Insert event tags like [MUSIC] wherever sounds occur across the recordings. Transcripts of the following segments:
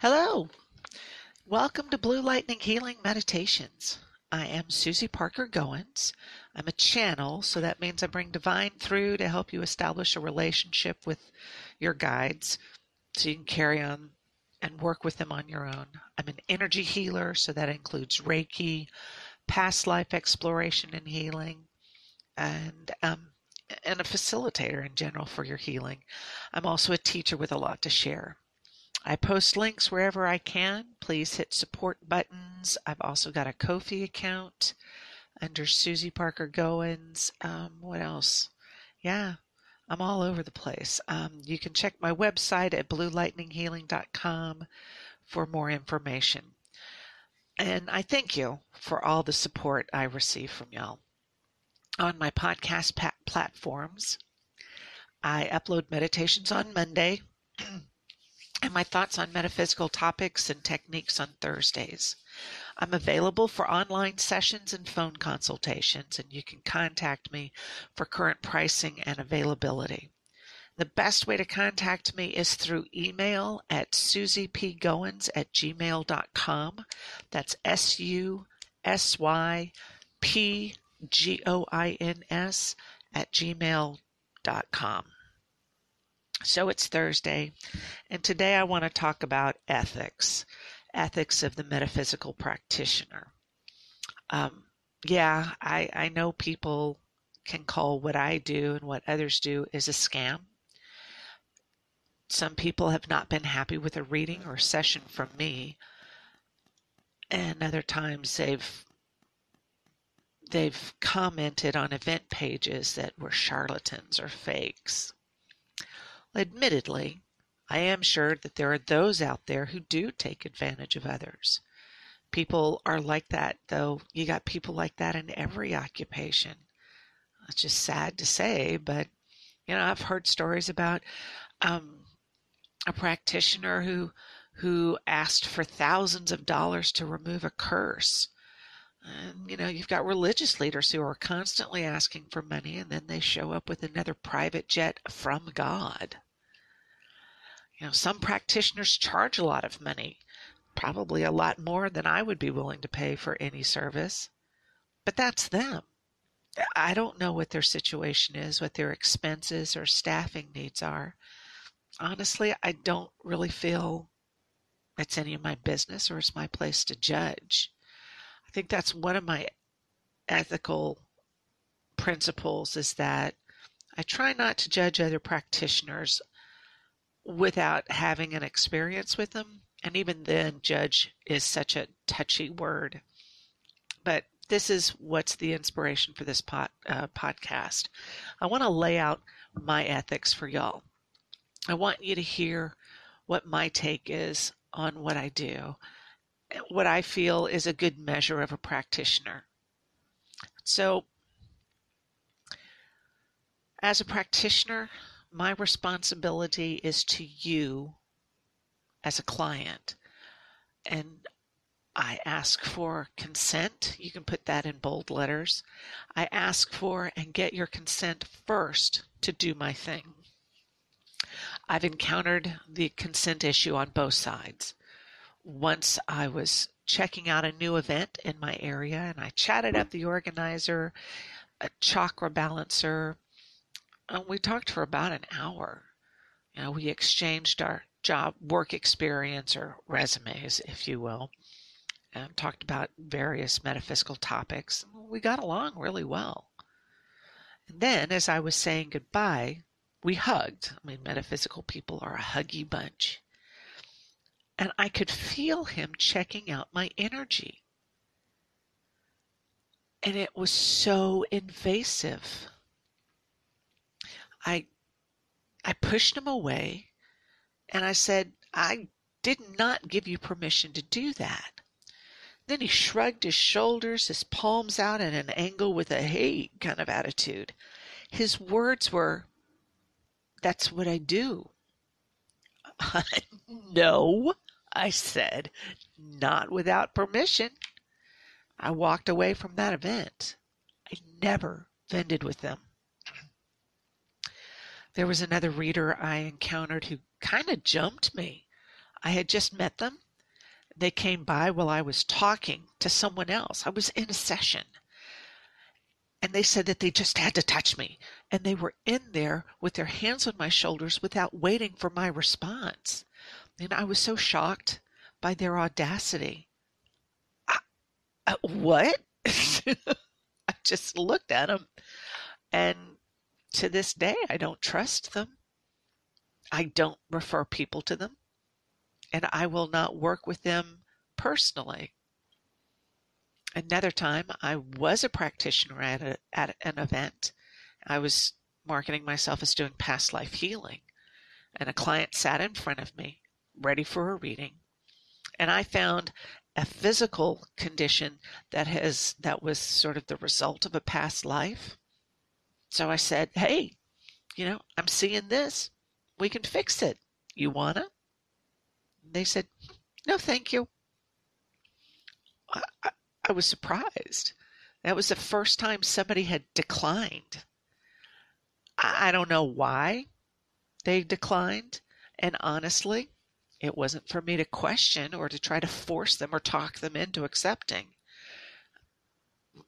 Hello. Welcome to Blue Lightning Healing Meditations. I am Susy Parker Goins. I'm a channel, so that means I bring divine through to help you establish a relationship with your guides so you can carry on and work with them on your own. I'm an energy healer, so that includes Reiki, past life exploration and healing, and um, and a facilitator in general for your healing. I'm also a teacher with a lot to share. I post links wherever I can. Please hit support buttons. I've also got a Ko-fi account under Susy Parker Goins. Um, what else? Yeah, I'm all over the place. Um, you can check my website at bluelightninghealing.com for more information. And I thank you for all the support I receive from y'all. On my podcast pa- platforms, I upload meditations on Monday. [CLEARS THROAT] and my thoughts on metaphysical topics and techniques on Thursdays. I'm available for online sessions and phone consultations, and you can contact me for current pricing and availability. The best way to contact me is through email at susypgoins at gmail.com. That's S U S Y P G O I N S at gmail.com. So it's Thursday, and today I want to talk about ethics, ethics of the metaphysical practitioner. Um, yeah, I, I know people can call what I do and what others do is a scam. Some people have not been happy with a reading or session from me, and other times they've they've commented on event pages that were charlatans or fakes. Admittedly, I am sure that there are those out there who do take advantage of others. People are like that, though. You got people like that in every occupation. It's just sad to say, but you know, I've heard stories about um, a practitioner who who asked for thousands of dollars to remove a curse. And, you know, you've got religious leaders who are constantly asking for money and then they show up with another private jet from God. You know, some practitioners charge a lot of money, probably a lot more than I would be willing to pay for any service. But that's them. I don't know what their situation is, what their expenses or staffing needs are. Honestly, I don't really feel it's any of my business or it's my place to judge. I think that's one of my ethical principles is that I try not to judge other practitioners without having an experience with them. And even then, judge is such a touchy word. But this is what's the inspiration for this pod, uh, podcast. I want to lay out my ethics for y'all. I want you to hear what my take is on what I do what I feel is a good measure of a practitioner. So, as a practitioner, my responsibility is to you as a client. And I ask for consent. You can put that in bold letters. I ask for and get your consent first to do my thing. I've encountered the consent issue on both sides once I was checking out a new event in my area and I chatted up the organizer, a chakra balancer, and we talked for about an hour. You know, we exchanged our job work experience or resumes, if you will, and talked about various metaphysical topics. We got along really well. And then, as I was saying goodbye, we hugged. I mean, metaphysical people are a huggy bunch and I could feel him checking out my energy. And it was so invasive. I I pushed him away and I said, I did not give you permission to do that. Then he shrugged his shoulders, his palms out at an angle with a hey kind of attitude. His words were, That's what I do. [LAUGHS] no, I said, not without permission. I walked away from that event. I never vended with them. There was another reader I encountered who kind of jumped me. I had just met them. They came by while I was talking to someone else. I was in a session. And they said that they just had to touch me. And they were in there with their hands on my shoulders without waiting for my response. And I was so shocked by their audacity. I, uh, what? [LAUGHS] I just looked at them. And to this day, I don't trust them. I don't refer people to them. And I will not work with them personally. Another time, I was a practitioner at, a, at an event. I was marketing myself as doing past life healing. And a client sat in front of me, ready for a reading. And I found a physical condition that has that was sort of the result of a past life. So I said, "Hey, you know, I'm seeing this. We can fix it. You wanna?" They said, "No, thank you." I, I, I was surprised. That was the first time somebody had declined. I, I don't know why they declined, and honestly, it wasn't for me to question or to try to force them or talk them into accepting.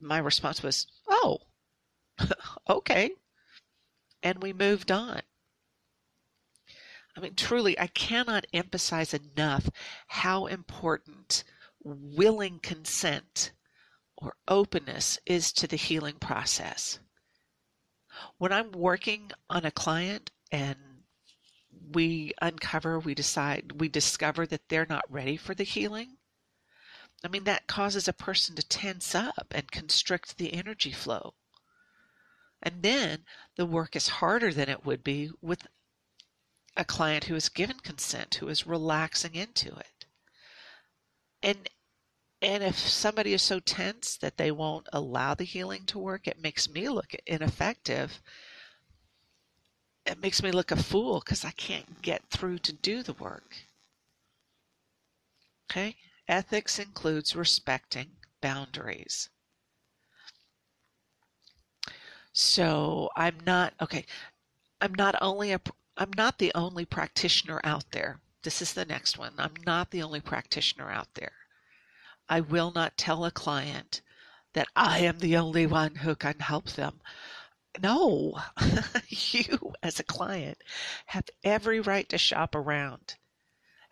My response was, oh, [LAUGHS] okay. And we moved on. I mean, truly, I cannot emphasize enough how important willing consent or openness is to the healing process. When I'm working on a client and we uncover, we decide, we discover that they're not ready for the healing, I mean, that causes a person to tense up and constrict the energy flow. And then the work is harder than it would be with a client who is given consent, who is relaxing into it. And and if somebody is so tense that they won't allow the healing to work, it makes me look ineffective it makes me look a fool because I can't get through to do the work. Okay? Ethics includes respecting boundaries. So I'm not okay. I'm not only a I'm not the only practitioner out there. This is the next one. I'm not the only practitioner out there. I will not tell a client that I am the only one who can help them. No, [LAUGHS] you as a client have every right to shop around.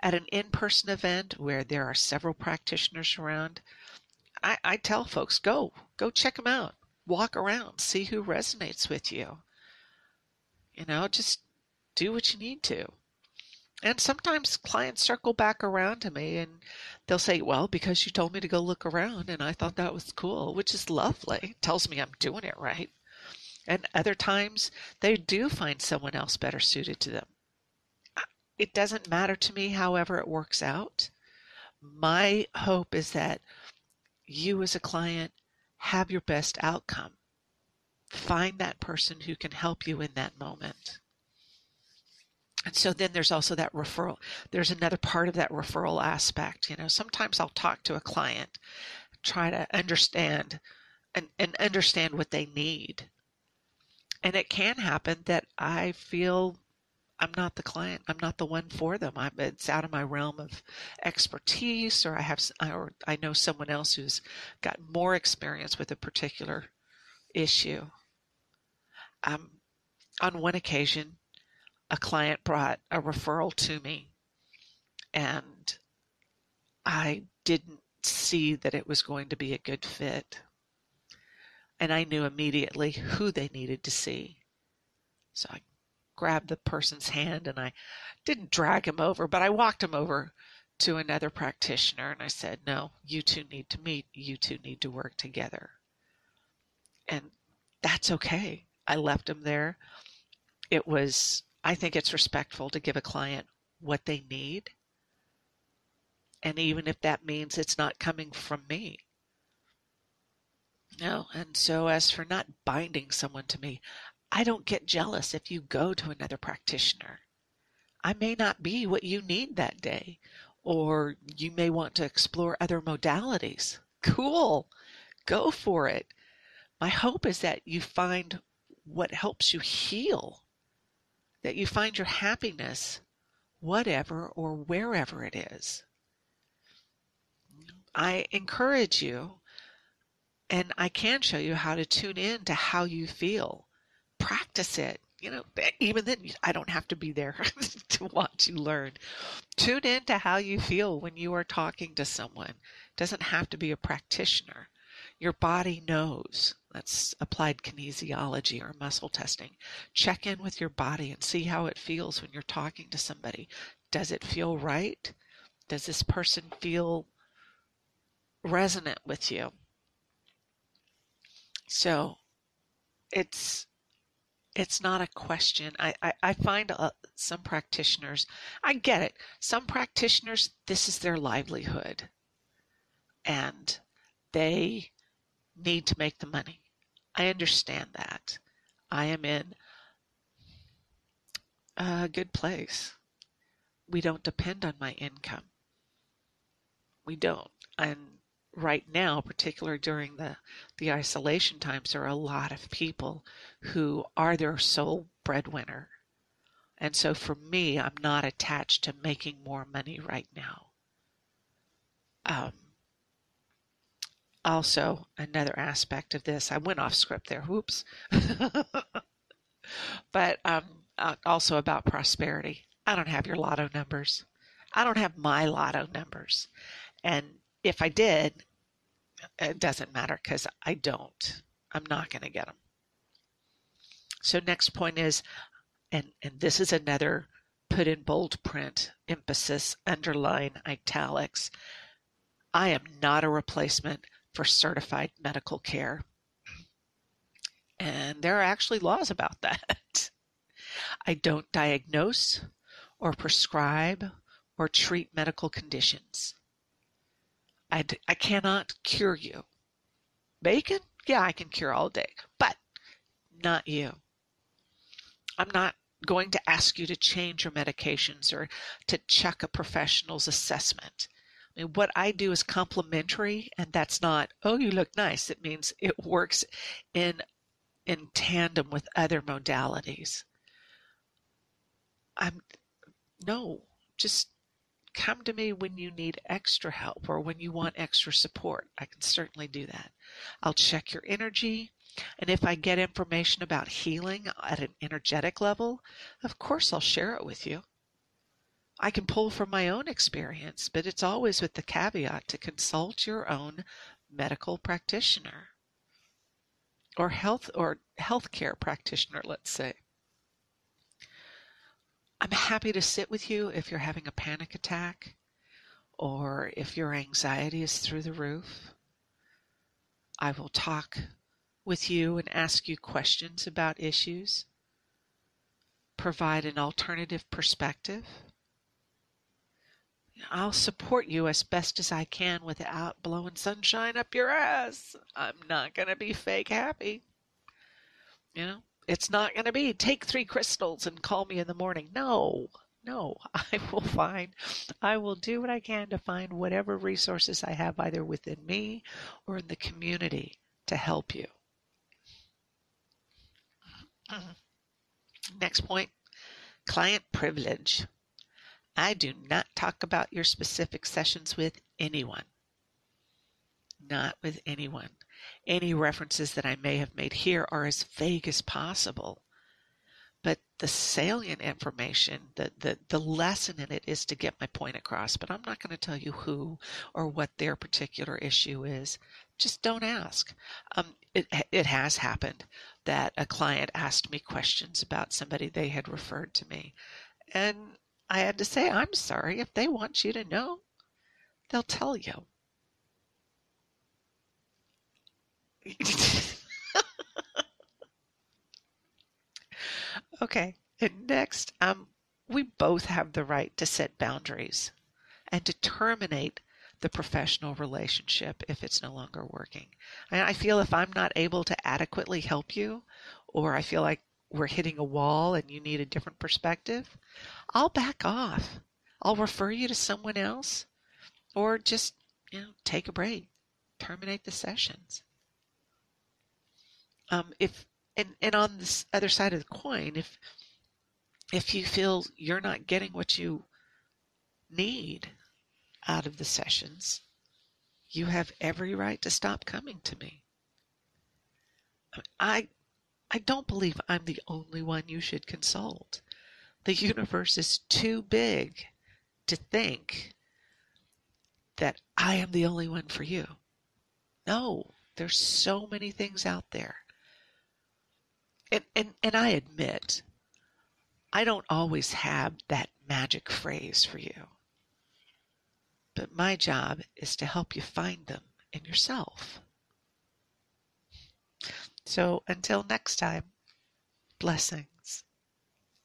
At an in person event where there are several practitioners around, I, I tell folks go, go check them out. Walk around, see who resonates with you. You know, just do what you need to. And sometimes clients circle back around to me and they'll say, Well, because you told me to go look around and I thought that was cool, which is lovely. It tells me I'm doing it right. And other times they do find someone else better suited to them. It doesn't matter to me however it works out. My hope is that you as a client have your best outcome. Find that person who can help you in that moment. And so then there's also that referral. There's another part of that referral aspect. You know, sometimes I'll talk to a client, try to understand and, and understand what they need and it can happen that I feel I'm not the client. I'm not the one for them. I'm, it's out of my realm of expertise, or I have, or I know someone else who's got more experience with a particular issue. Um, on one occasion, a client brought a referral to me, and I didn't see that it was going to be a good fit and I knew immediately who they needed to see. So I grabbed the person's hand and I didn't drag him over, but I walked him over to another practitioner and I said, No, you two need to meet. You two need to work together. And that's okay. I left him there. It was, I think it's respectful to give a client what they need. And even if that means it's not coming from me, no, and so as for not binding someone to me, I don't get jealous if you go to another practitioner. I may not be what you need that day, or you may want to explore other modalities. Cool. Go for it. My hope is that you find what helps you heal, that you find your happiness whatever or wherever it is. I encourage you, and I can show you how to tune in to how you feel. Practice it. You know, even then, I don't have to be there [LAUGHS] to watch you learn. Tune in to how you feel when you are talking to someone. It doesn't have to be a practitioner. Your body knows. That's applied kinesiology or muscle testing. Check in with your body and see how it feels when you're talking to somebody. Does it feel right? Does this person feel resonant with you? So it's it's not a question. I, I, I find uh, some practitioners, I get it. Some practitioners, this is their livelihood. And they need to make the money. I understand that. I am in a good place. We don't depend on my income. We don't. And right now, particularly during the, the isolation times, there are a lot of people who are their sole breadwinner. And so for me, I'm not attached to making more money right now. Um, also another aspect of this. I went off script there. Whoops. [LAUGHS] but um, uh, also about prosperity. I don't have your lotto numbers. I don't have my lotto numbers. And if I did, it doesn't matter because I don't. I'm not going to get them. So next point is, and, and this is another put in bold print, emphasis, underline, italics. I am not a replacement for certified medical care. And there are actually laws about that. [LAUGHS] I don't diagnose or prescribe or treat medical conditions. I, d- I cannot cure you. Bacon? Yeah, I can cure all day, but not you. I'm not going to ask you to change your medications or to check a professional's assessment. I mean, what I do is complementary, and that's not, oh, you look nice. It means it works in in tandem with other modalities. I'm no, just come to me when you need extra help or when you want extra support. I can certainly do that. I'll check your energy. And if I get information about healing at an energetic level, of course I'll share it with you. I can pull from my own experience, but it's always with the caveat to consult your own medical practitioner or health or healthcare practitioner, let's say. I'm happy to sit with you if you're having a panic attack or if your anxiety is through the roof. I will talk with you and ask you questions about issues, provide an alternative perspective I'll support you as best as I can without blowing sunshine up your ass. I'm not going to be fake happy. You know, it's not going to be take three crystals and call me in the morning. No, no, [LAUGHS] I will find, I will do what I can to find whatever resources I have either within me or in the community to help you. Mm-hmm. Next point client privilege. I do not talk about your specific sessions with anyone. Not with anyone. Any references that I may have made here are as vague as possible. But the salient information, the, the, the lesson in it is to get my point across. But I'm not going to tell you who or what their particular issue is. Just don't ask. Um, it, it has happened that a client asked me questions about somebody they had referred to me. And I had to say, I'm sorry. If they want you to know, they'll tell you. [LAUGHS] okay. And next, um, we both have the right to set boundaries and to terminate the professional relationship if it's no longer working. And I feel if I'm not able to adequately help you, or I feel like we're hitting a wall and you need a different perspective, I'll back off. I'll refer you to someone else or just, you know, take a break, terminate the sessions. Um, if and, and on this other side of the coin, if if you feel you're not getting what you need out of the sessions, you have every right to stop coming to me. I I don't believe I'm the only one you should consult. The universe is too big to think that I am the only one for you. No, there's so many things out there. And, and, and I admit, I don't always have that magic phrase for you. But my job is to help you find them in yourself. So until next time, blessings.